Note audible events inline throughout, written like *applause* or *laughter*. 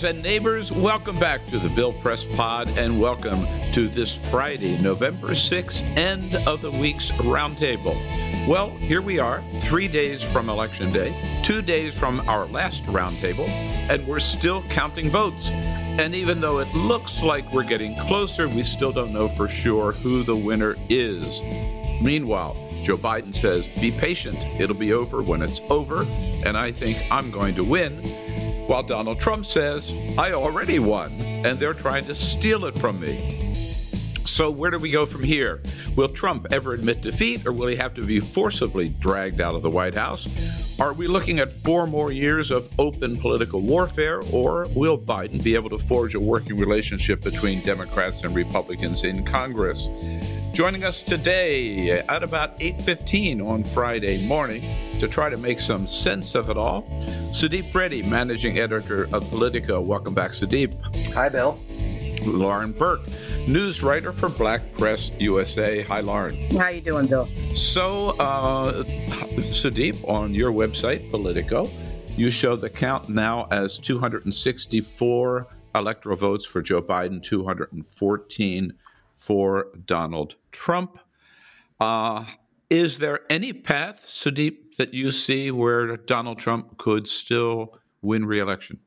Friends and neighbors. Welcome back to the Bill Press Pod, and welcome to this Friday, November 6th, end of the week's roundtable. Well, here we are, three days from Election Day, two days from our last roundtable, and we're still counting votes. And even though it looks like we're getting closer, we still don't know for sure who the winner is. Meanwhile, Joe Biden says, be patient, it'll be over when it's over, and I think I'm going to win. While Donald Trump says, I already won, and they're trying to steal it from me. So, where do we go from here? Will Trump ever admit defeat, or will he have to be forcibly dragged out of the White House? Are we looking at four more years of open political warfare, or will Biden be able to forge a working relationship between Democrats and Republicans in Congress? Joining us today at about 8:15 on Friday morning to try to make some sense of it all, Sudeep Reddy, managing editor of Politico. Welcome back, Sudeep. Hi, Bill. Lauren Burke, news writer for Black Press USA. Hi, Lauren. How you doing, Bill? So, uh, Sudeep, on your website, Politico, you show the count now as 264 electoral votes for Joe Biden, 214 for Donald Trump. Uh, is there any path, Sudeep, that you see where Donald Trump could still win re-election?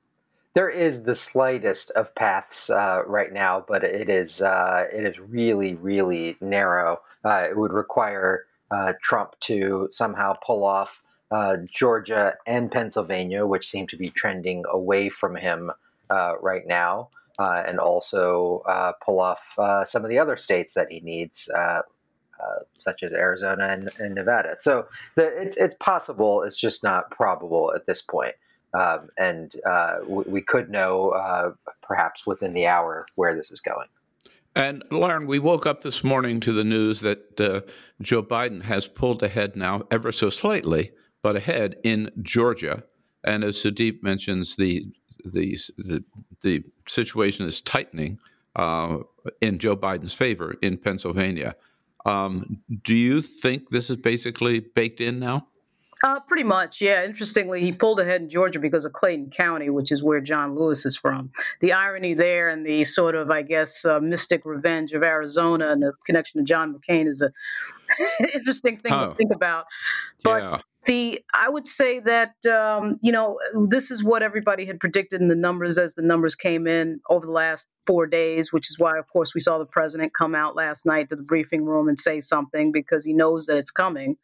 There is the slightest of paths uh, right now, but it is uh, it is really really narrow. Uh, it would require uh, Trump to somehow pull off uh, Georgia and Pennsylvania, which seem to be trending away from him uh, right now, and also pull off some of the other states that he needs. such as Arizona and, and Nevada, so the, it's it's possible. It's just not probable at this point. Um, and uh, w- we could know uh, perhaps within the hour where this is going. And Lauren, we woke up this morning to the news that uh, Joe Biden has pulled ahead now, ever so slightly, but ahead in Georgia. And as Sudeep mentions, the the the, the situation is tightening uh, in Joe Biden's favor in Pennsylvania. Um, do you think this is basically baked in now? Uh, pretty much, yeah. Interestingly, he pulled ahead in Georgia because of Clayton County, which is where John Lewis is from. The irony there and the sort of, I guess, uh, mystic revenge of Arizona and the connection to John McCain is a *laughs* interesting thing oh. to think about. But yeah the I would say that um, you know this is what everybody had predicted in the numbers as the numbers came in over the last four days, which is why, of course, we saw the president come out last night to the briefing room and say something because he knows that it's coming.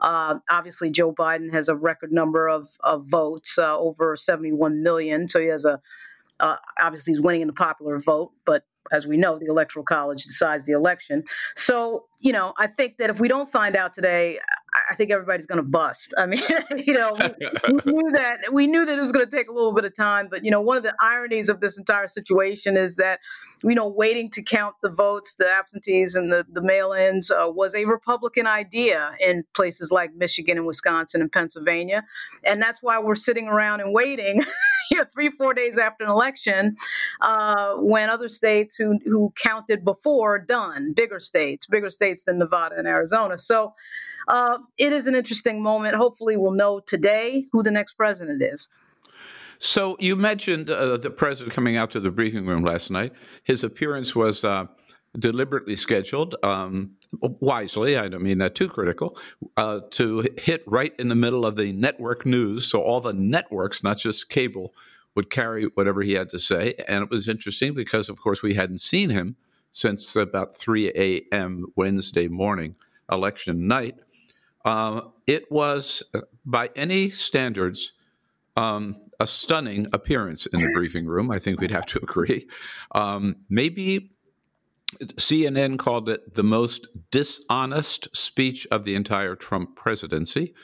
Uh, obviously, Joe Biden has a record number of of votes, uh, over 71 million, so he has a uh, obviously he's winning in the popular vote, but as we know, the Electoral College decides the election. So, you know, I think that if we don't find out today, I think everybody's going to bust. I mean, *laughs* you know, we, *laughs* we, knew that we knew that it was going to take a little bit of time, but you know, one of the ironies of this entire situation is that, you know, waiting to count the votes, the absentees, and the the mail-ins uh, was a Republican idea in places like Michigan and Wisconsin and Pennsylvania, and that's why we're sitting around and waiting. *laughs* you know, three, four days after an election, uh, when other states who who counted before done, bigger states, bigger states than Nevada and Arizona. So uh, it is an interesting moment. Hopefully, we'll know today who the next president is. So you mentioned uh, the president coming out to the briefing room last night. His appearance was uh, deliberately scheduled, um, wisely. I don't mean that too critical, uh, to hit right in the middle of the network news. So all the networks, not just cable, would carry whatever he had to say. And it was interesting because, of course, we hadn't seen him since about 3 a.m. Wednesday morning, election night. Uh, it was, uh, by any standards, um, a stunning appearance in the briefing room. I think we'd have to *laughs* agree. Um, maybe CNN called it the most dishonest speech of the entire Trump presidency.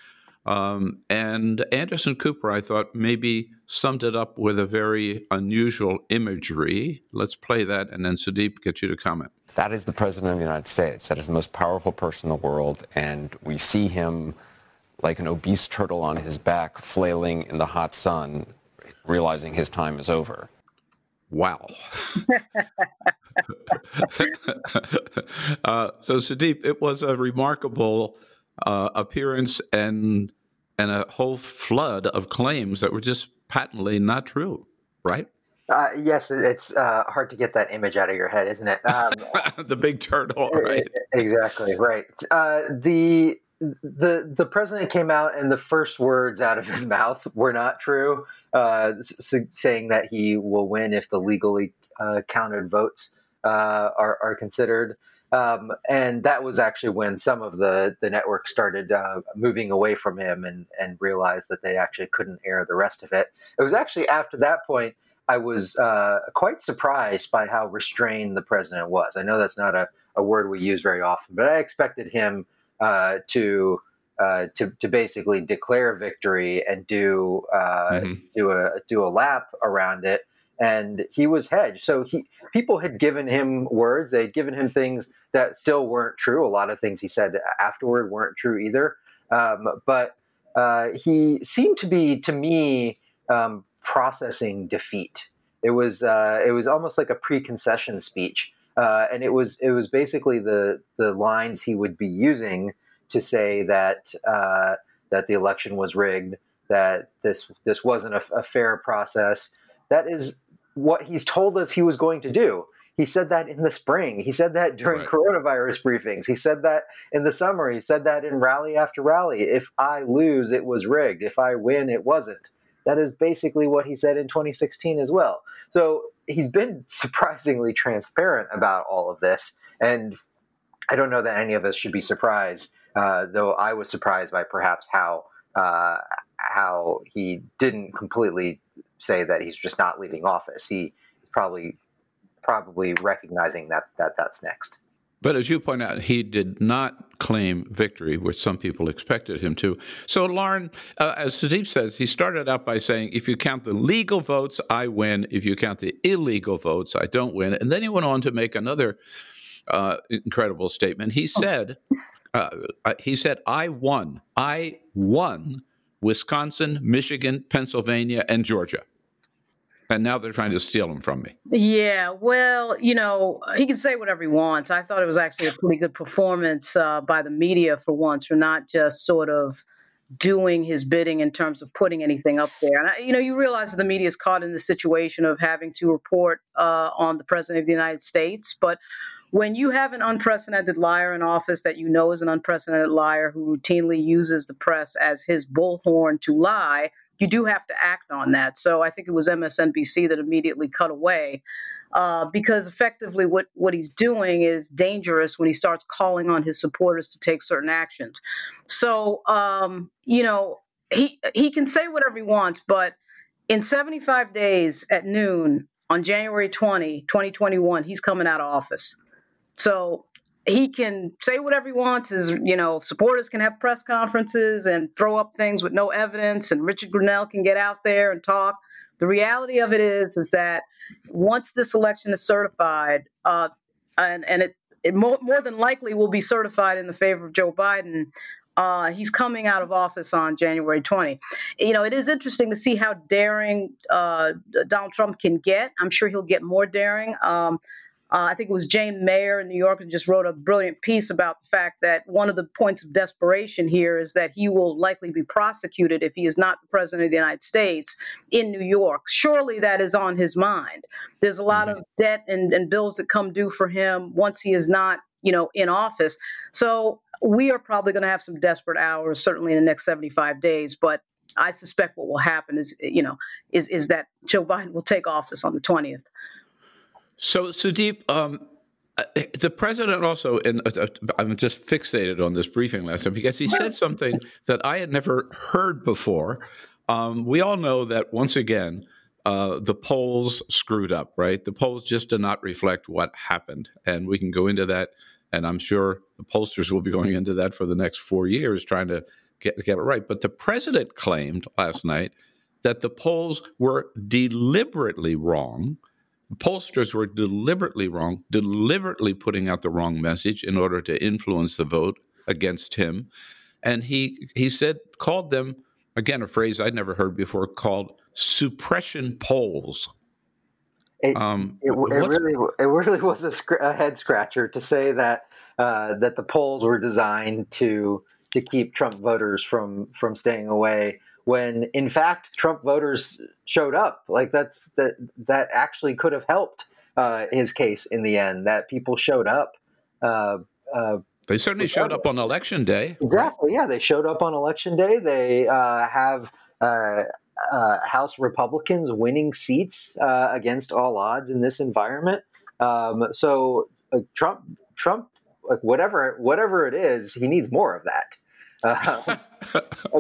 Um, and Anderson Cooper, I thought, maybe summed it up with a very unusual imagery. Let's play that, and then Sudeep, get you to comment. That is the president of the United States. That is the most powerful person in the world. And we see him like an obese turtle on his back, flailing in the hot sun, realizing his time is over. Wow. *laughs* uh, so, Sudeep, it was a remarkable uh, appearance and and a whole flood of claims that were just patently not true, right? Uh, yes, it's uh, hard to get that image out of your head, isn't it? Um, *laughs* the big turtle, right? Exactly, right. Uh, the the the president came out, and the first words out of his *laughs* mouth were not true, uh, saying that he will win if the legally uh, counted votes uh, are, are considered. Um, and that was actually when some of the, the network started uh, moving away from him and, and realized that they actually couldn't air the rest of it. It was actually after that point I was uh, quite surprised by how restrained the president was. I know that's not a, a word we use very often, but I expected him uh, to. Uh, to, to basically declare victory and do uh, mm-hmm. do a do a lap around it and he was hedged. So he people had given him words, they had given him things that still weren't true. A lot of things he said afterward weren't true either. Um, but uh, he seemed to be, to me, um, processing defeat. It was uh, it was almost like a pre-concession speech, uh, and it was it was basically the the lines he would be using to say that uh, that the election was rigged, that this this wasn't a, a fair process. That is what he's told us he was going to do. He said that in the spring. He said that during right. coronavirus briefings. He said that in the summer. He said that in rally after rally. If I lose, it was rigged. If I win, it wasn't. That is basically what he said in 2016 as well. So he's been surprisingly transparent about all of this. And I don't know that any of us should be surprised, uh, though I was surprised by perhaps how uh, how he didn't completely say that he's just not leaving office. He is probably probably recognizing that that that's next. But as you point out, he did not claim victory, which some people expected him to. So, Lauren, uh, as Sudeep says, he started out by saying, if you count the legal votes, I win. If you count the illegal votes, I don't win. And then he went on to make another uh, incredible statement. He said, uh, uh he said, I won. I won Wisconsin, Michigan, Pennsylvania, and Georgia and now they're trying to steal them from me. Yeah, well, you know, he can say whatever he wants. I thought it was actually a pretty good performance uh, by the media for once, for not just sort of doing his bidding in terms of putting anything up there. And I, you know, you realize that the media is caught in the situation of having to report uh, on the president of the United States, but when you have an unprecedented liar in office that you know is an unprecedented liar who routinely uses the press as his bullhorn to lie, you do have to act on that. So I think it was MSNBC that immediately cut away. Uh, because effectively, what, what he's doing is dangerous when he starts calling on his supporters to take certain actions. So, um, you know, he he can say whatever he wants, but in 75 days at noon on January 20, 2021, he's coming out of office. So he can say whatever he wants. His, you know, supporters can have press conferences and throw up things with no evidence, and Richard Grenell can get out there and talk. The reality of it is, is that once this election is certified, uh, and and it, it more, more than likely will be certified in the favor of Joe Biden. Uh, he's coming out of office on January 20. You know, it is interesting to see how daring uh, Donald Trump can get. I'm sure he'll get more daring. Um, uh, I think it was Jane Mayer in New York who just wrote a brilliant piece about the fact that one of the points of desperation here is that he will likely be prosecuted if he is not the president of the United States in New York. Surely that is on his mind. There's a lot mm-hmm. of debt and, and bills that come due for him once he is not, you know, in office. So we are probably going to have some desperate hours, certainly in the next 75 days. But I suspect what will happen is, you know, is is that Joe *laughs* Biden will take office on the 20th. So, Sudeep, um, uh, the president also, and uh, uh, I'm just fixated on this briefing last time because he said something that I had never heard before. Um, we all know that once again, uh, the polls screwed up, right? The polls just did not reflect what happened. And we can go into that. And I'm sure the pollsters will be going into that for the next four years trying to get, get it right. But the president claimed last night that the polls were deliberately wrong. Pollsters were deliberately wrong, deliberately putting out the wrong message in order to influence the vote against him. And he he said called them again a phrase I'd never heard before called suppression polls. It, um, it, it really it really was a, sc- a, head scratcher to say that uh, that the polls were designed to to keep Trump voters from from staying away when in fact Trump voters showed up. Like that's that that actually could have helped uh, his case in the end. That people showed up. Uh, uh, they certainly showed up on election day. Exactly. Yeah, they showed up on election day. They uh, have. Uh, uh, House Republicans winning seats against all odds in this environment. Um, so Trump, Trump, like whatever, whatever it is, he needs more of that. Uh, *laughs*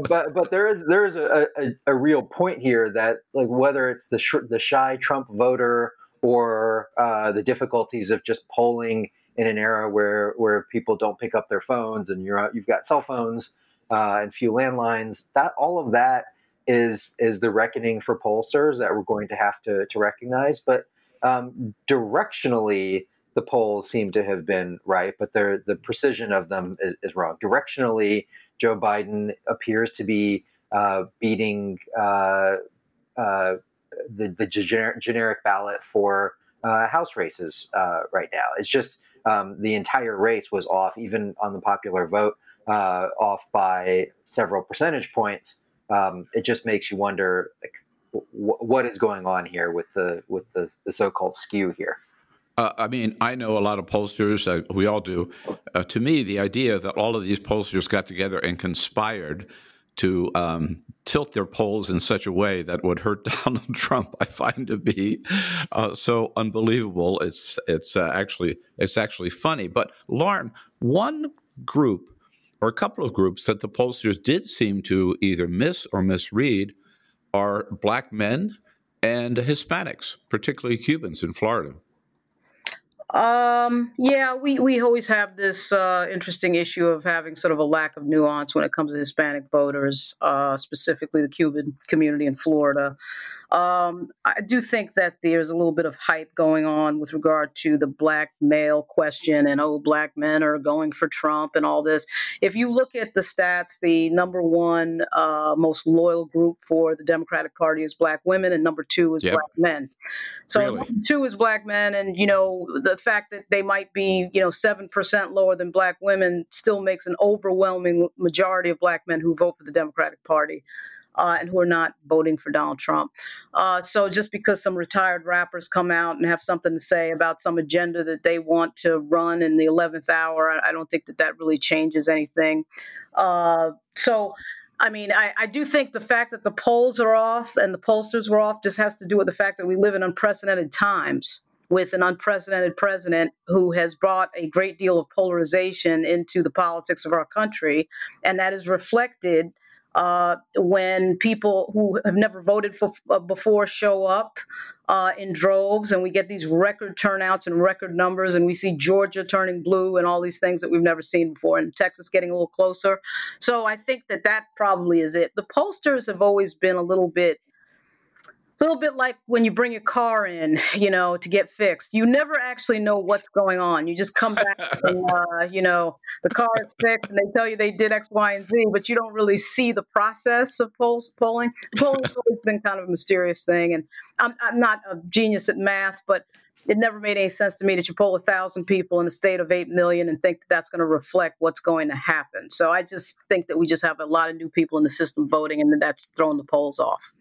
but but there is there is a, a, a, real point here that like whether it's the sh- the shy Trump voter or uh, the difficulties of just polling in an era where where people don't pick up their phones and you're you've got cell phones uh, and few landlines that all of that is is the reckoning for pollsters that we're going to have to to recognize but um, directionally the polls seem to have been right, but the precision of them is, is, wrong. Directionally, Joe Biden appears to be uh, beating uh, uh, the, the generic, generic, ballot for uh, House races uh, right now. It's just um, the entire race was off, even on the popular vote, uh, off by several percentage points. Um, it just makes you wonder, like, w- what is going on here with the with the, the so-called skew here. Uh, I mean, I know a lot of pollsters, uh, we all do. Uh, to me, the idea that all of these pollsters got together and conspired to um, tilt their polls in such a way that would hurt *laughs* Donald Trump, I find to be uh, so unbelievable. It's it's uh, actually it's actually funny. But Lauren, one group or a couple of groups that the pollsters did seem to either miss or misread are black men and Hispanics, particularly Cubans in Florida. Um, yeah, we, we always have this uh, interesting issue of having sort of a lack of nuance when it comes to Hispanic voters, uh, specifically the Cuban community in Florida. Um, I do think that there's a little bit of hype going on with regard to the black male question and, oh, black men are going for Trump and all this. If you look at the stats, the number one uh, most loyal group for the Democratic Party is black women, and number two is yep. black men. So really? two is black men, and, you know, the fact that they might be, you know, 7% lower than black women still makes an overwhelming majority of black men who vote for the Democratic Party uh, and who are not voting for Donald Trump. Uh, so just because some retired rappers come out and have something to say about some agenda that they want to run in the 11th hour, I, I don't think that that really changes anything. Uh, so I mean, I, I, do think the fact that the polls are off and the pollsters were off just has to do with the fact that we live in unprecedented times with an unprecedented president who has brought a great deal of polarization into the politics of our country. And that is reflected uh, when people who have never voted for, uh, before show up uh, in droves and we get these record turnouts and record numbers and we see Georgia turning blue and all these things that we've never seen before and Texas getting a little closer. So I think that that probably is it. The pollsters have always been a little bit a little bit like when you bring your car in, you know, to get fixed. You never actually know what's going on. You just come back, and, *laughs* uh, you know, the car is fixed, and they tell you they did X, Y, and Z, but you don't really see the process of polls, polling. Polling has always been kind of a mysterious thing, and I'm, I'm not a genius at math, but it never made any sense to me that you poll a thousand people in a state of eight million and think that that's going to reflect what's going to happen. So I just think that we just have a lot of new people in the system voting, and that's throwing the polls off.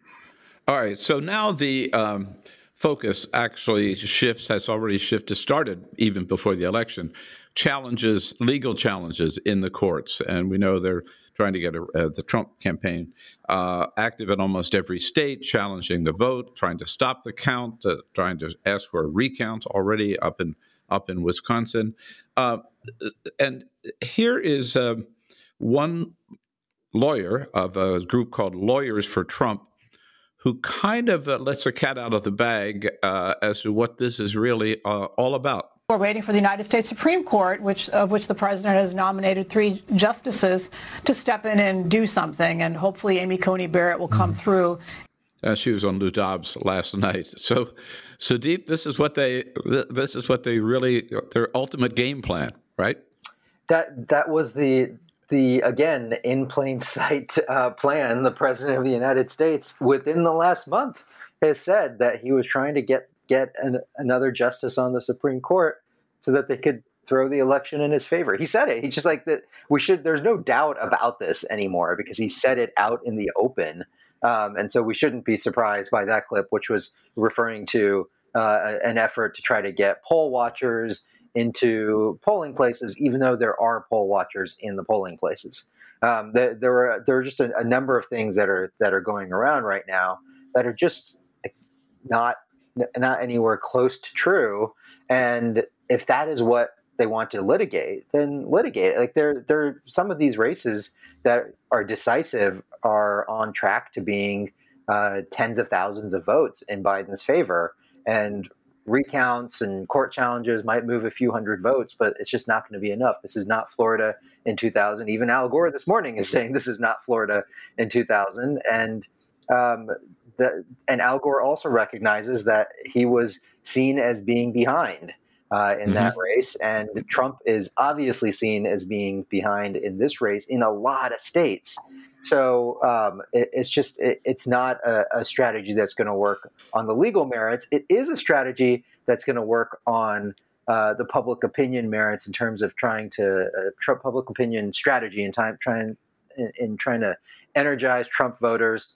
All right. So now the um, focus actually shifts, has already shifted, started even before the election, challenges, legal challenges in the courts. And we know they're trying to get a, uh, the Trump campaign uh, active in almost every state, challenging the vote, trying to stop the count, uh, trying to ask for a recount already up in up in Wisconsin. Uh, and here is um, one lawyer of a group called Lawyers for Trump who kind of uh, lets the cat out of the bag uh, as to what this is really uh, all about. We're waiting for the United States Supreme Court, which of which the president has nominated three justices to step in and do something, and hopefully Amy Coney Barrett will come mm-hmm. through. Uh, she was on Lou Dobbs last night. So, Sudeep. This is what they. This is what they really. Their ultimate game plan, right? That that was the the again in plain *laughs* sight uh, plan. The president of the United States within the last month has said that he was trying to get get an, another justice on the Supreme Court so that they could throw the election in his favor. He said it. He's just like that. We should. There's no doubt about this anymore because he said it out in the open, um, and so we shouldn't be surprised by that clip, which was referring to uh, an effort to try to get poll watchers into polling places, even though there are poll watchers in the polling places. Um, there, there are there are just a, a number of things that are that are going around right now that are just not not anywhere close to true. And if that is what they want to litigate, then litigate. Like there, there, some of these races that are decisive are on track to being uh, tens of thousands of votes in Biden's favor, and recounts and court challenges might move a few hundred votes, but it's just not going to be enough. This is not Florida in 2000. Even Al Gore this morning is saying this is not Florida in 2000, and um, the, and Al Gore also recognizes that he was seen as being behind uh, in mm-hmm. that race, and Trump is obviously seen as being behind in this race in a lot of states. So um, it, it's just it, it's not a, a strategy that's going to work on the legal merits. It is a strategy that's going to work on uh, the public opinion merits in terms of trying to uh, public opinion strategy and time trying in, in trying to energize Trump voters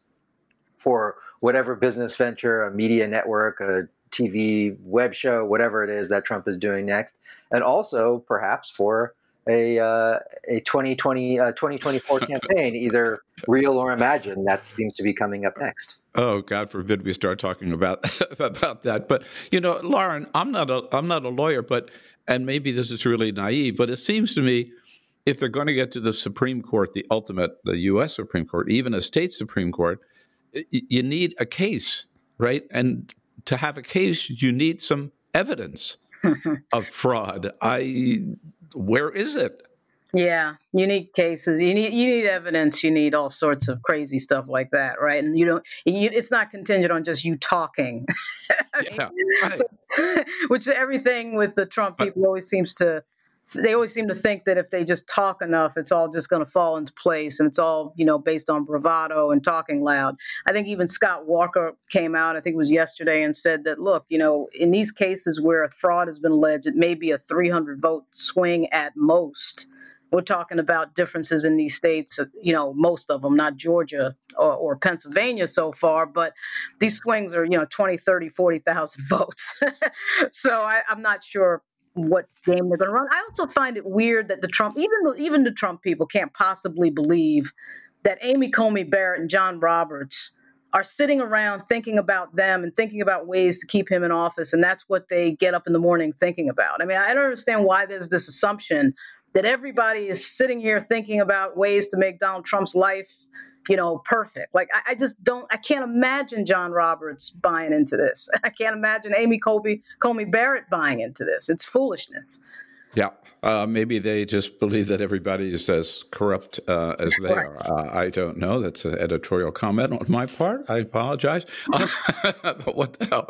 for whatever business venture, a media network, a TV web show, whatever it is that Trump is doing next, and also perhaps for a uh, a 2020 uh, 2024 *laughs* campaign, either real or imagined. That seems to be coming up next. Oh, God forbid we start talking about *laughs* about that. But you know, Lauren, I'm not a I'm not a lawyer, but and maybe this is really naive, but it seems to me if they're going to get to the Supreme Court, the ultimate, the U.S. Supreme Court, even a state Supreme Court, you need a case, right? And to have a case, you need some evidence *laughs* of fraud. I where is it? Yeah, you need cases. You need you need evidence. You need all sorts of crazy stuff like that, right? And you don't. You, it's not contingent on just you talking. *laughs* yeah, right. so, *laughs* which everything with the Trump people always seems to they always seem to think that if they just talk enough, it's all just going to fall into place, and it's all you know based on bravado and talking loud. I think even Scott Walker came out, I think it was yesterday, and said that look, you know, in these cases where a fraud has been alleged, it may be a 300 vote swing at most. We're talking about differences in these states, you know, most of them, not Georgia or, or Pennsylvania so far, but these swings are, you know, 20, 30, 40,000 *laughs* votes. so I, I'm not sure what game they're going to run. I also find it weird that the Trump, even even the Trump people, can't possibly believe that Amy Coney Barrett and John Roberts are sitting around thinking about them and thinking about ways to keep him in office, and that's what they get up in the morning thinking about. I mean, I don't understand why there's this assumption that everybody is sitting here thinking about ways to make Donald Trump's life you know, perfect. Like I, I, just don't I can't imagine John Roberts buying into this. *laughs* I can't imagine Amy Colby Coney Barrett buying into this. It's foolishness. Yeah, uh, maybe they just believe that everybody is as corrupt uh, as they are. Uh, I don't know. That's an editorial comment on my part. I apologize. *laughs* but what the hell?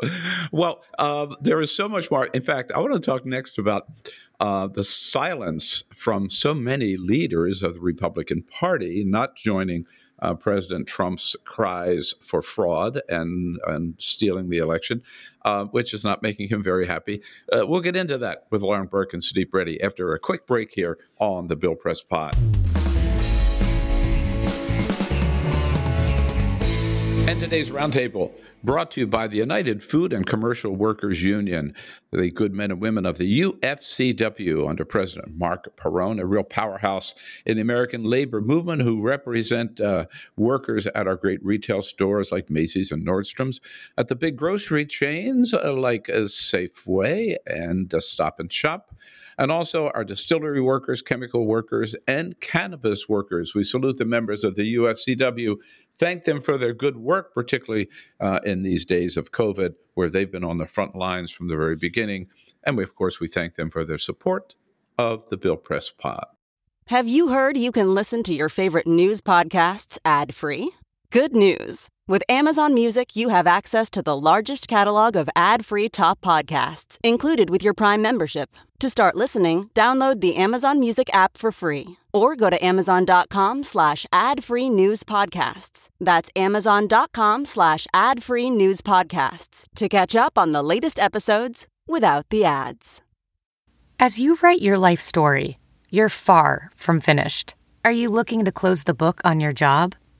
Well, um, there is so much more. In fact, I want to talk next about uh, the silence from so many leaders of the Republican Party not joining uh, President Trump's cries for fraud and, and stealing the election, uh, which is not making him very happy. Uh, we'll get into that with Lauren Burke and Sudeep Reddy after a quick break here on the Bill Press Pod. And today's roundtable brought to you by the United Food and Commercial Workers Union, the good men and women of the UFCW under President Marc Perrone, a real powerhouse in the American labor movement who represent uh, workers at our great retail stores like Macy's and Nordstrom's, at the big grocery chains uh, like uh, Safeway and uh, Stop and Shop and also our distillery workers, chemical workers, and cannabis workers. We salute the members of the UFCW, thank them for their good work, particularly uh, in these days of COVID, where they've been on the front lines from the very beginning. And we, of course, we thank them for their support of the Bill Press Pod. Have you heard you can listen to your favorite news podcasts ad free? Good news! With Amazon Music, you have access to the largest catalog of ad free top podcasts included with your Prime membership. To start listening, download the Amazon Music app for free or go to amazon.com slash ad free news podcasts. That's amazon.com slash ad free news podcasts to catch up on the latest episodes without the ads. As you write your life story, you're far from finished. Are you looking to close the book on your job?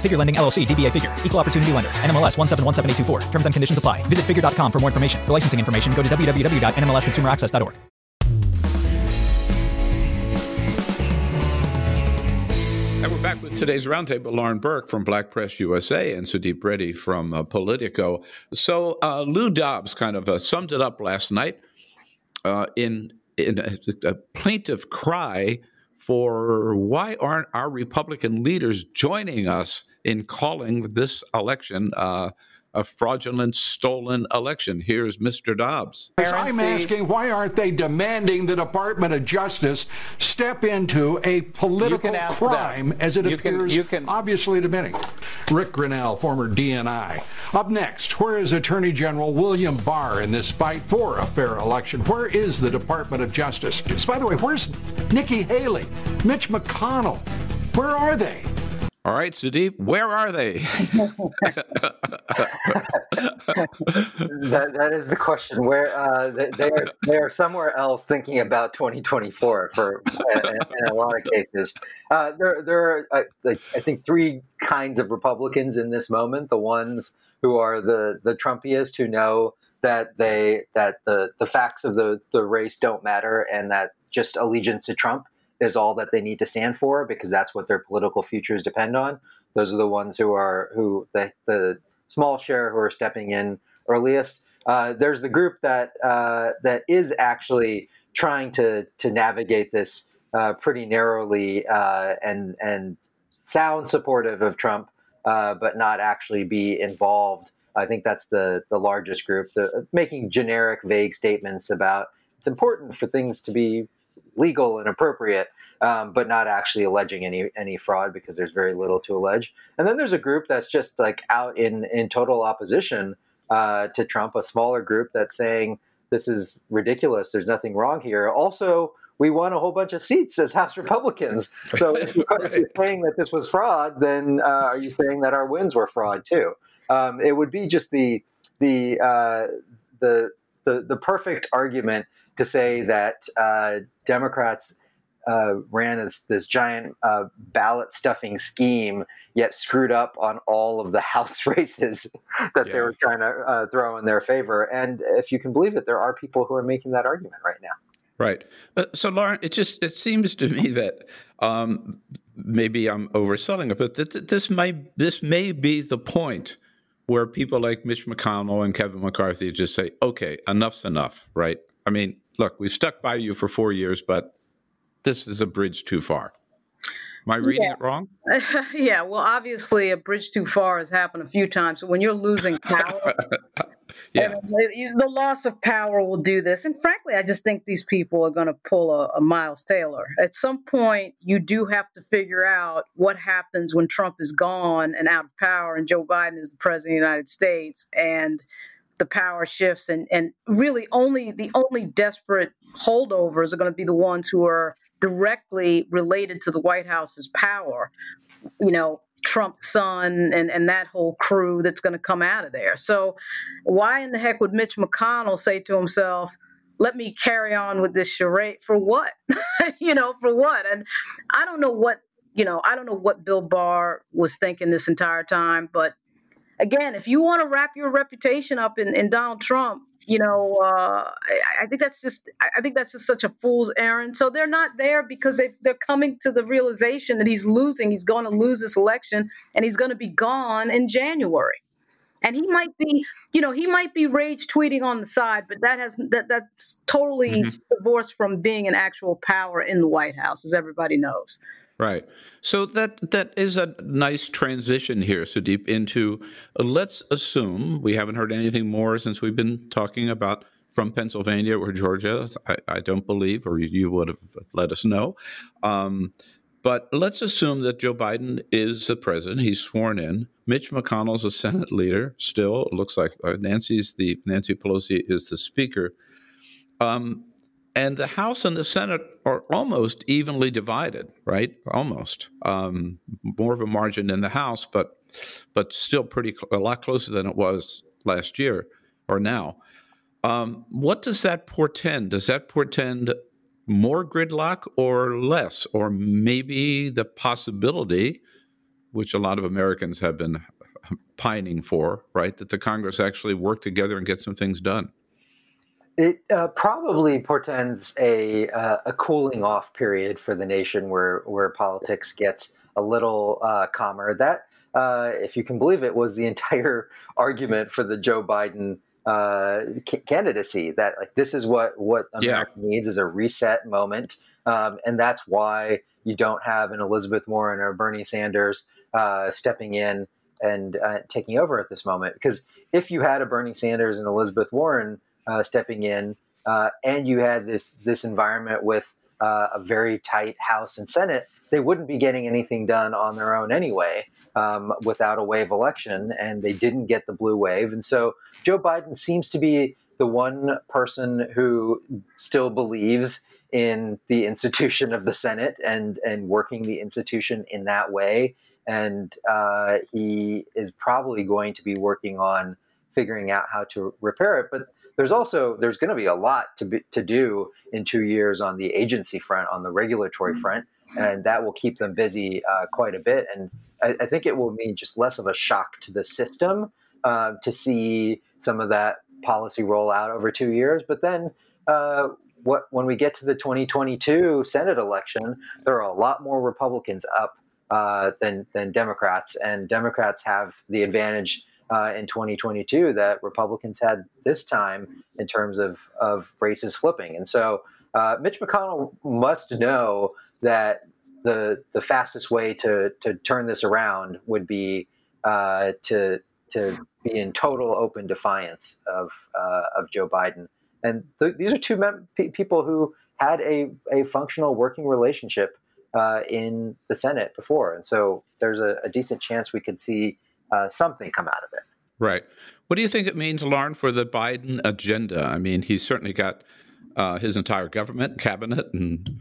Figure Lending LLC, DBA Figure, Equal Opportunity Lender, NMLS 1717824. Terms and conditions apply. Visit figure.com for more information. For licensing information, go to www.nmlsconsumeraccess.org. And we're back with today's roundtable. Lauren Burke from Black Press USA and Sudeep Reddy from uh, Politico. So uh, Lou Dobbs kind of uh, summed it up last night uh, in in a, a plaintive cry for why aren't our Republican leaders joining us in calling this election uh, a fraudulent, stolen election. Here's Mr. Dobbs. I'm asking why aren't they demanding the Department of Justice step into a political crime that. as it you appears can, you can. obviously diminish? Rick Grenell, former DNI. Up next, where is Attorney General William Barr in this fight for a fair election? Where is the Department of Justice? By the way, where's Nikki Haley, Mitch McConnell? Where are they? All right, Sudeep, where are they? that, that is the question. Where uh, they, are, they are somewhere else thinking about 2024 for in, in a lot of cases. Uh, there there are uh, I think three kinds of Republicans in this moment. The ones who are the the Trumpiest, who know that they that the the facts of the the race don't matter, and that just allegiance to Trump is all that they need to stand for because that's what their political futures depend on. Those are the ones who are who the, the small share who are stepping in earliest. Uh, there's the group that uh, that is actually trying to to navigate this uh, pretty narrowly uh, and and sound supportive of Trump, uh, but not actually be involved. I think that's the the largest group, the, making generic, vague statements about it's important for things to be legal and appropriate, um, but not actually alleging any any fraud because there's very little to allege. And then there's a group that's just like out in in total opposition uh, to Trump, a smaller group that's saying this is ridiculous. There's nothing wrong here. Also, we won a whole bunch of seats as House Republicans. *laughs* So if, you, are saying that this was fraud, then uh, are you saying that our wins were fraud too? Um, it would be just the the uh, the the the perfect argument to say that uh, Democrats uh, ran this, this giant uh, ballot stuffing scheme, yet screwed up on all of the *laughs* House races that yeah. they were trying to uh, throw in their favor. And if you can believe it, there are people who are making that argument right now. Right. Uh, so, Lauren, it just it seems to me that um, maybe I'm overselling it, but th- this may this may be the point where people like Mitch McConnell and Kevin McCarthy just say, "Okay, enough's enough." Right. I mean, look, we've stuck by you for four years, but this is a bridge too far. Am I reading yeah. it wrong? *laughs* yeah, well, obviously, a bridge too far has happened a few times. When you're losing *laughs* power, Yeah. the loss of power will do this. And frankly, I just think these people are going to pull a, a, Miles Taylor. At some point, you do have to figure out what happens when Trump is gone and out of power and Joe Biden is the president of the United States and the power shifts and, and really only the only desperate holdovers are going to be the ones who are directly related to the White House's power. You know, Trump's son and, and that whole crew that's going to come out of there. So, why in the heck would Mitch McConnell say to himself, let me carry on with this charade for what? *laughs* you know, for what? And I don't know what, you know, I don't know what Bill Barr was thinking this entire time. But again, if you want to wrap your reputation up in, in Donald Trump, you know, uh, I, I, think that's just I think that's just such a fool's errand. So they're not there because they they're coming to the realization that he's losing. He's going to lose this election, and he's going to be gone in January. And he might be, you know, he might be rage tweeting on the side, but that has that that's totally mm-hmm. divorced from being an actual power in the White House, as everybody knows. Right. So that that is a nice transition here, Sudeep, into uh, let's assume we haven't heard anything more since we've been talking about from Pennsylvania or Georgia. I, I don't believe, or you would have let us know. Um, but let's assume that Joe Biden is the president. He's sworn in. Mitch McConnell's a Senate leader still. It looks like uh, Nancy's the Nancy Pelosi is the speaker. Um, and the House and the Senate are almost evenly divided, right? Almost um, more of a margin in the House, but but still pretty a lot closer than it was last year or now. Um, what does that portend? Does that portend more gridlock or less, or maybe the possibility, which a lot of Americans have been pining for, right, that the Congress actually work together and get some things done? It uh, probably portends a uh, a cooling off period for the nation, where where politics gets a little uh, calmer. That, uh, if you can believe it, was the *laughs* entire argument for the Joe Biden uh, candidacy. That like this is what what America yeah. needs is a reset moment, um, and that's why you don't have an Elizabeth Warren or Bernie Sanders uh, stepping in and taking over at this moment. Because if you had a Bernie Sanders and Elizabeth Warren uh, stepping in, uh, and you had this this environment with uh, a very tight House and Senate, they wouldn't be getting anything done on their own anyway. Um, without a wave election, and they didn't get the blue wave. And so Joe Biden seems to be the one person who still believes in the institution of the Senate and and working the institution in that way. And uh, he is probably going to be working on figuring out how to repair it. But there's also there's going to be a lot to be, to do in two years on the agency front, on the regulatory mm-hmm. front, and that will keep them busy uh, quite a bit. And I, I, think it will mean just less of a shock to the system uh, to see some of that policy roll out over two years. But then, uh, what when we get to the 2022 Senate election, there are a lot more Republicans up uh, than than Democrats, and Democrats have the advantage uh, in 2022 that Republicans had this time in terms of, of races flipping. And so uh, Mitch McConnell must know that the the fastest way to, to turn this around would be uh, to to be in total open defiance of uh, of Joe Biden. And th- these are two mem- people who had a, a functional working relationship uh, in the Senate before. And so there's a, a decent chance we could see uh, something come out of it. Right. What do you think it means, Lauren, for the Biden agenda? I mean, he's certainly got uh, his entire government, cabinet, and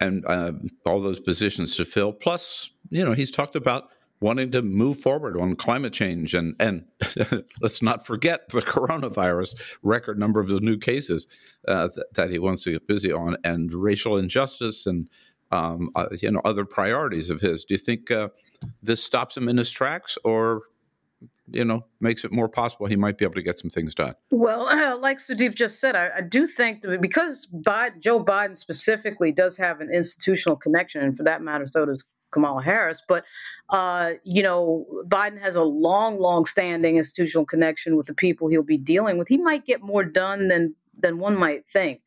and uh, all those positions to fill. Plus, you know, he's talked about wanting to move forward on climate change, and and *laughs* let's not forget the coronavirus record number of the new cases uh, th- that he wants to get busy on, and racial injustice, and um, uh, you know, other priorities of his. Do you think uh, this stops him in his tracks, or you know makes it more possible he might be able to get some things done. Well, uh, like Sudeep just said, I, I do think that because Biden, Joe Biden specifically does have an institutional connection, and for that matter, so does Kamala Harris. But uh, you know, Biden has a long, long-standing institutional connection with the people he'll be dealing with. He might get more done than than one might think.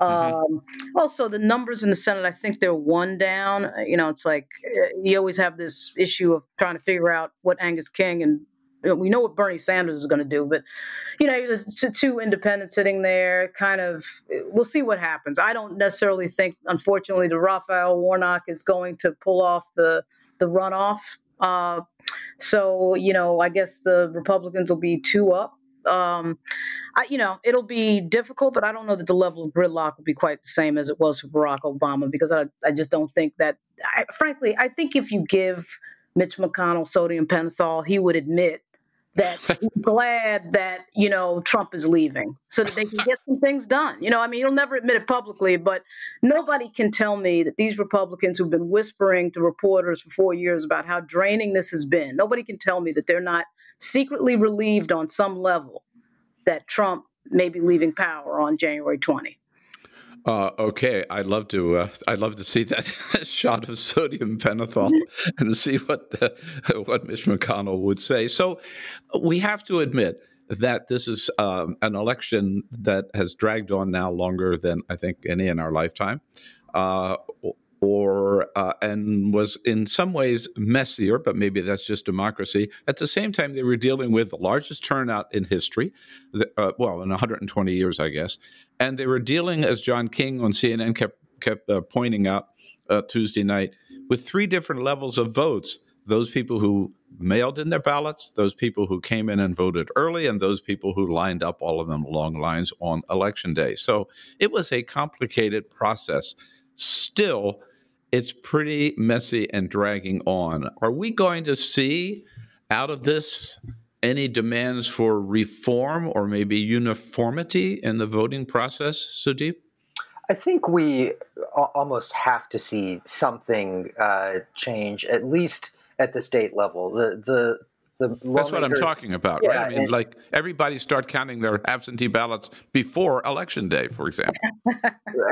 Mm-hmm. Um, also, the numbers in the Senate, I think they're one down. You know, it's like uh, you always have this issue of trying to figure out what Angus King and we know what Bernie Sanders is going to do, but you know, there's two independents sitting there. Kind of, we'll see what happens. I don't necessarily think, unfortunately, the Raphael Warnock is going to pull off the the runoff. Uh, so you know, I guess the Republicans will be two up. Um, I, you know, it'll be difficult, but I don't know that the level of gridlock will be quite the same as it was for Barack Obama because I, I just don't think that. I, frankly, I think if you give Mitch McConnell sodium pentothal, he would admit that *laughs* he's glad that you know Trump is leaving so that they can get some things done. You know, I mean, he'll never admit it publicly, but nobody can tell me that these Republicans who've been whispering to reporters for four years about how draining this has been, nobody can tell me that they're not secretly relieved on some level that Trump may be leaving power on January 20. Uh, okay, I'd love to. Uh, I'd love to see that *laughs* shot of sodium pentothal and see what the, what Mitch McConnell would say. So, we have to admit that this is um, an election that has dragged on now longer than I think any in our lifetime. Uh, or uh, and was in some ways messier, but maybe that's just democracy. At the same time, they were dealing with the largest turnout in history, uh, well, in 120 years, I guess, and they were dealing, as John King on CNN kept kept uh, pointing out uh, Tuesday night, with three different levels of votes: those people who mailed in their ballots, those people who came in and voted early, and those people who lined up all of them along lines on election day. So it was a complicated process. Still it's pretty messy and dragging on. Are we going to see out of this any demands for reform or maybe uniformity in the voting process, Sudeep? I think we almost have to see something uh, change, at least at the state level. The the that's what I'm talking about, yeah, right? I mean, and, like everybody start counting their absentee ballots before election day, for example. *laughs*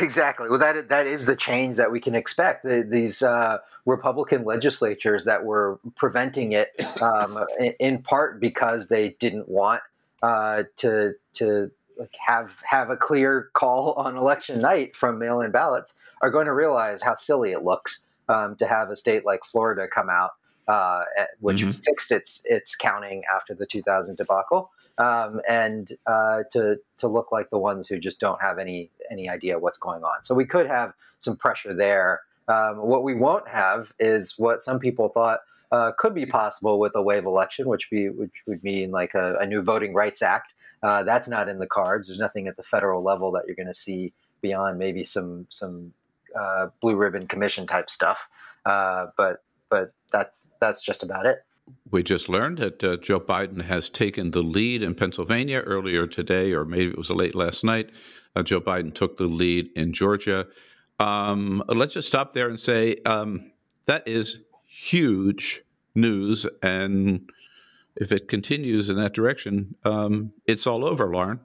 exactly. Well, that that is the change that we can expect. The, these uh, Republican legislatures that were preventing it, um, in, in, part because they didn't want uh, to to like have have a clear call on election night from mail-in ballots, are going to realize how silly it looks um, to have a state like Florida come out uh, which mm-hmm. fixed its its counting after the 2000 debacle, um, and uh, to to look like the ones who just don't have any any idea what's going on. So we could have some pressure there. Um, what we won't have is what some people thought uh, could be possible with a wave election, which be which would mean like a, a new Voting Rights Act. Uh, that's not in the cards. There's nothing at the federal level that you're going to see beyond maybe some some uh, blue ribbon commission type stuff. Uh, but but that's that's just about it. We just learned that uh, Joe Biden has taken the lead in Pennsylvania earlier today, or maybe it was late last night. Uh, Joe Biden took the lead in Georgia. Um, let's just stop there and say um, that is huge news. And if it continues in that direction, um, it's all over, Lauren.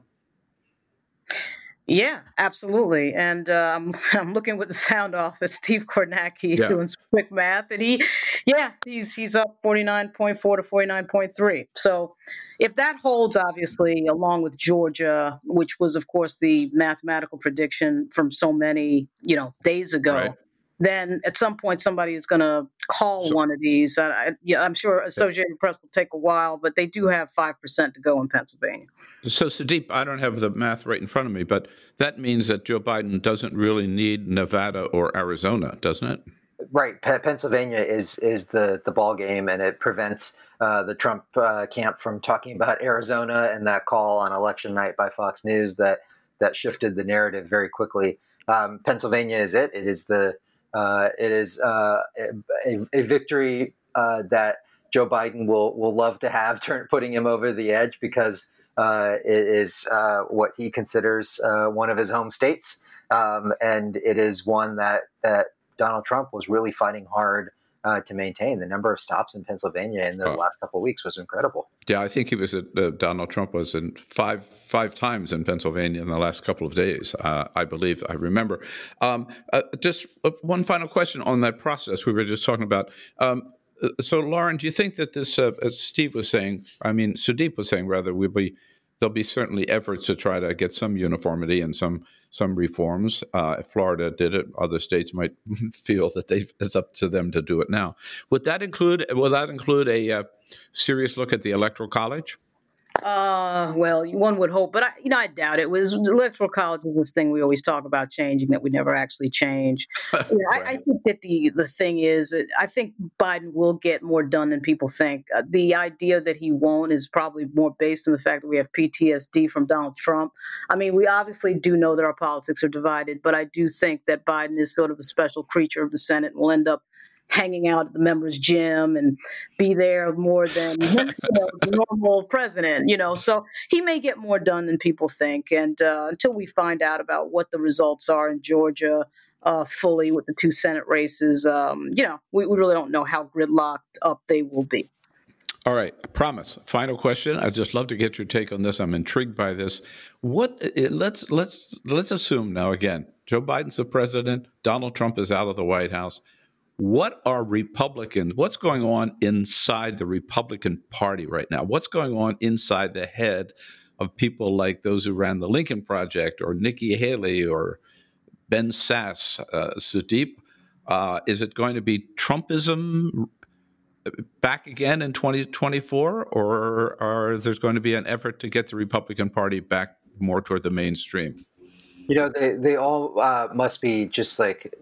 Yeah, absolutely. And uh, I'm *laughs* I'm looking with the sound off as Steve Kornacki yeah. doing some quick math, and he, yeah, he's he's up forty nine point four to forty nine point three. So, if that holds, obviously, along with Georgia, which was of course the mathematical prediction from so many you know days ago. Right then at some point somebody is going to call so, one of these. I, yeah, I'm sure Associated Press will take a while, but they do have five percent to go in Pennsylvania. So, Sudeep, I don't have the math right in front of me, but that means that Joe Biden doesn't really need Nevada or Arizona, doesn't it? Right. P- Pennsylvania is is the the ball game, and it prevents uh, the Trump uh, camp from talking about Arizona and that call on election night by Fox News that that shifted the narrative very quickly. Um, Pennsylvania is it. It is the uh, it is uh, a, a, victory uh, that Joe Biden will will love to have, *laughs* turn, putting him over the edge because uh, it is uh, what he considers uh, one of his home states, um, and it is one that that Donald Trump was really fighting hard uh, to maintain. The number of stops in Pennsylvania in the oh. last couple of weeks was incredible. Yeah, I think he was at uh, Donald Trump was in five five times in Pennsylvania in the last couple of days. Uh, I believe I remember. Um, uh, just uh, one final question on that process we were just talking about. Um, uh, so, Lauren, do you think that this, as Steve was saying, I mean, Sudeep was saying rather, we'll be there'll be certainly efforts to try to get some uniformity and some some reforms. Uh, Florida did it; other states might *laughs* feel that it's up to them to do it now. Would that include? Will that include a uh, serious look at the electoral college? Uh, well, one would hope, but I, you know, I doubt it. Was electoral college is this thing we always talk about changing that we never actually change. *laughs* right. I, I, think that the the thing is, uh, I think Biden will get more done than people think. Uh, the idea that he won't is probably more based on the fact that we have PTSD from Donald Trump. I mean, we obviously do know that our politics are divided, but I do think that Biden is sort of a special creature of the Senate and will end up hanging out at the members' gym and be there more than you know, normal president, you know. So he may get more done than people think. And uh, until we find out about what the results are in Georgia uh, fully with the two Senate races, um, you know, we, we really don't know how gridlocked up they will be. All right, I promise. Final question. I'd just love to get your take on this. I'm intrigued by this. What? Let's let's let's assume now again. Joe Biden's the president. Donald Trump is out of the White House what are Republicans, what's going on inside the Republican Party right now? What's going on inside the head of people like those who ran the Lincoln Project or Nikki Haley or Ben Sasse, uh, Sudeep? Uh, is it going to be Trumpism back again in 2024, or, or is there going to be an effort to get the Republican Party back more toward the mainstream? You know, they, they all uh, must be just like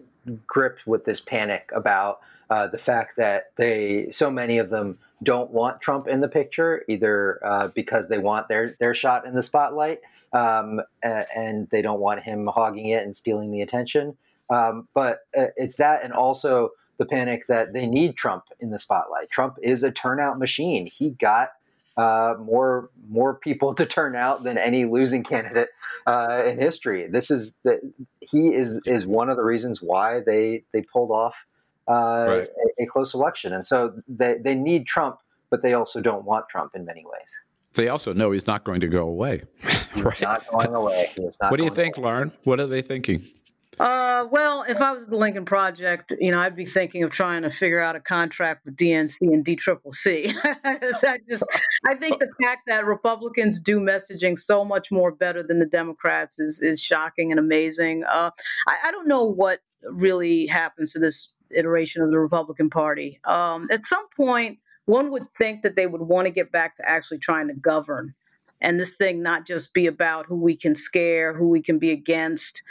gripped with this panic about uh, the fact that they so many of them don't want Trump in the picture, either uh, because they want their their shot in the spotlight um, and they don't want him hogging it and stealing the attention. Um, but uh, it's that, and also the panic that they need Trump in the spotlight. Trump is a turnout machine. He got uh, more more people *laughs* to turn out than any losing candidate uh, in history. This is that he is is one of the reasons why they they pulled off uh, right. a, a, close election, and so they they need Trump, but they also don't want Trump in many ways. They also know he's not going to go away. *laughs* right? not going away. what do you think, away. Lauren? What are they thinking? Uh, well, if I was the Lincoln Project, you know, I'd be thinking of trying to figure out a contract with DNC and DCCC. *laughs* I just, I think the fact that Republicans do messaging so much more better than the Democrats is is shocking and amazing. Uh, I, I don't know what really happens to this iteration of the Republican Party. Um, at some point, one would think that they would want to get back to actually trying to govern, and this thing not just be about who we can scare, who we can be against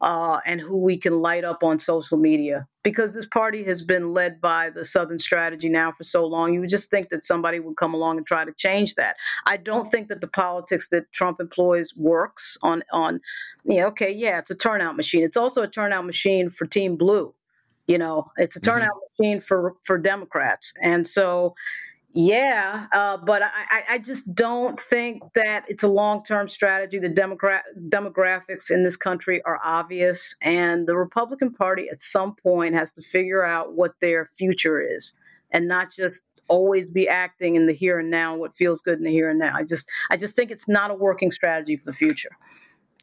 uh, and who we can light up on social media. Because this party has been led by the Southern strategy now for so long, you would just think that somebody would come along and try to change that. I don't think that the politics that Trump employs works on on. Yeah, okay, yeah, it's a turnout machine. It's also a turnout machine for Team Blue. You know, it's a mm-hmm. turnout mm-hmm. machine for for Democrats, and so yeah, uh, but I, I, just don't think that it's a long term strategy. The demogra- demographics in this country are obvious, and the Republican Party at some point has to figure out what their future is and not just always be acting in the here and now what feels good in the here and now. I just I just think it's not a working strategy for the future.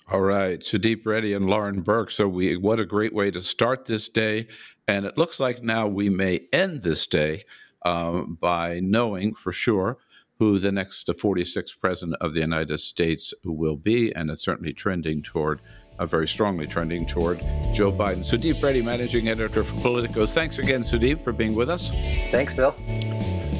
All right, Sudeep Reddy and Lauren Burke. So we what a great way to start this day, and it looks like now we may end this day um, by knowing for sure who the next 46th president of the United States will be, and it's certainly trending toward, uh, very strongly trending toward Joe Biden. Sudeep Reddy, managing editor for Politico. Thanks again, Sudeep, for being with us. Thanks, Bill.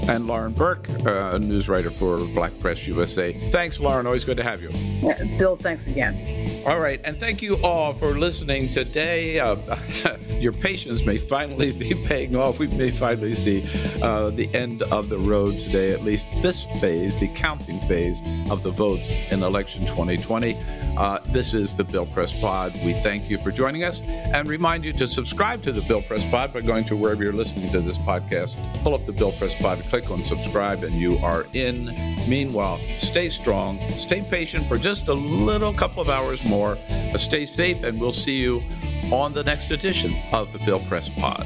And Lauren Burke, uh, news writer for Black Press USA. Thanks, Lauren. Always good to have you. Yeah, Bill, thanks again. All right, and thank you all for listening today. Uh, *laughs* your patience may finally be *laughs* paying off. We may finally see uh, the end of the road today, at least this phase, the counting phase of the votes in election 2020. Uh, this is the Bill Press Pod. We thank you for joining us and remind you to subscribe to the Bill Press Pod by going to wherever you're listening to this podcast. Pull up the Bill Press Pod, click on subscribe, and you are in. Meanwhile, stay strong, stay patient for just a little couple of hours. Stay safe, and we'll see you on the next edition of the Bill Press Pod.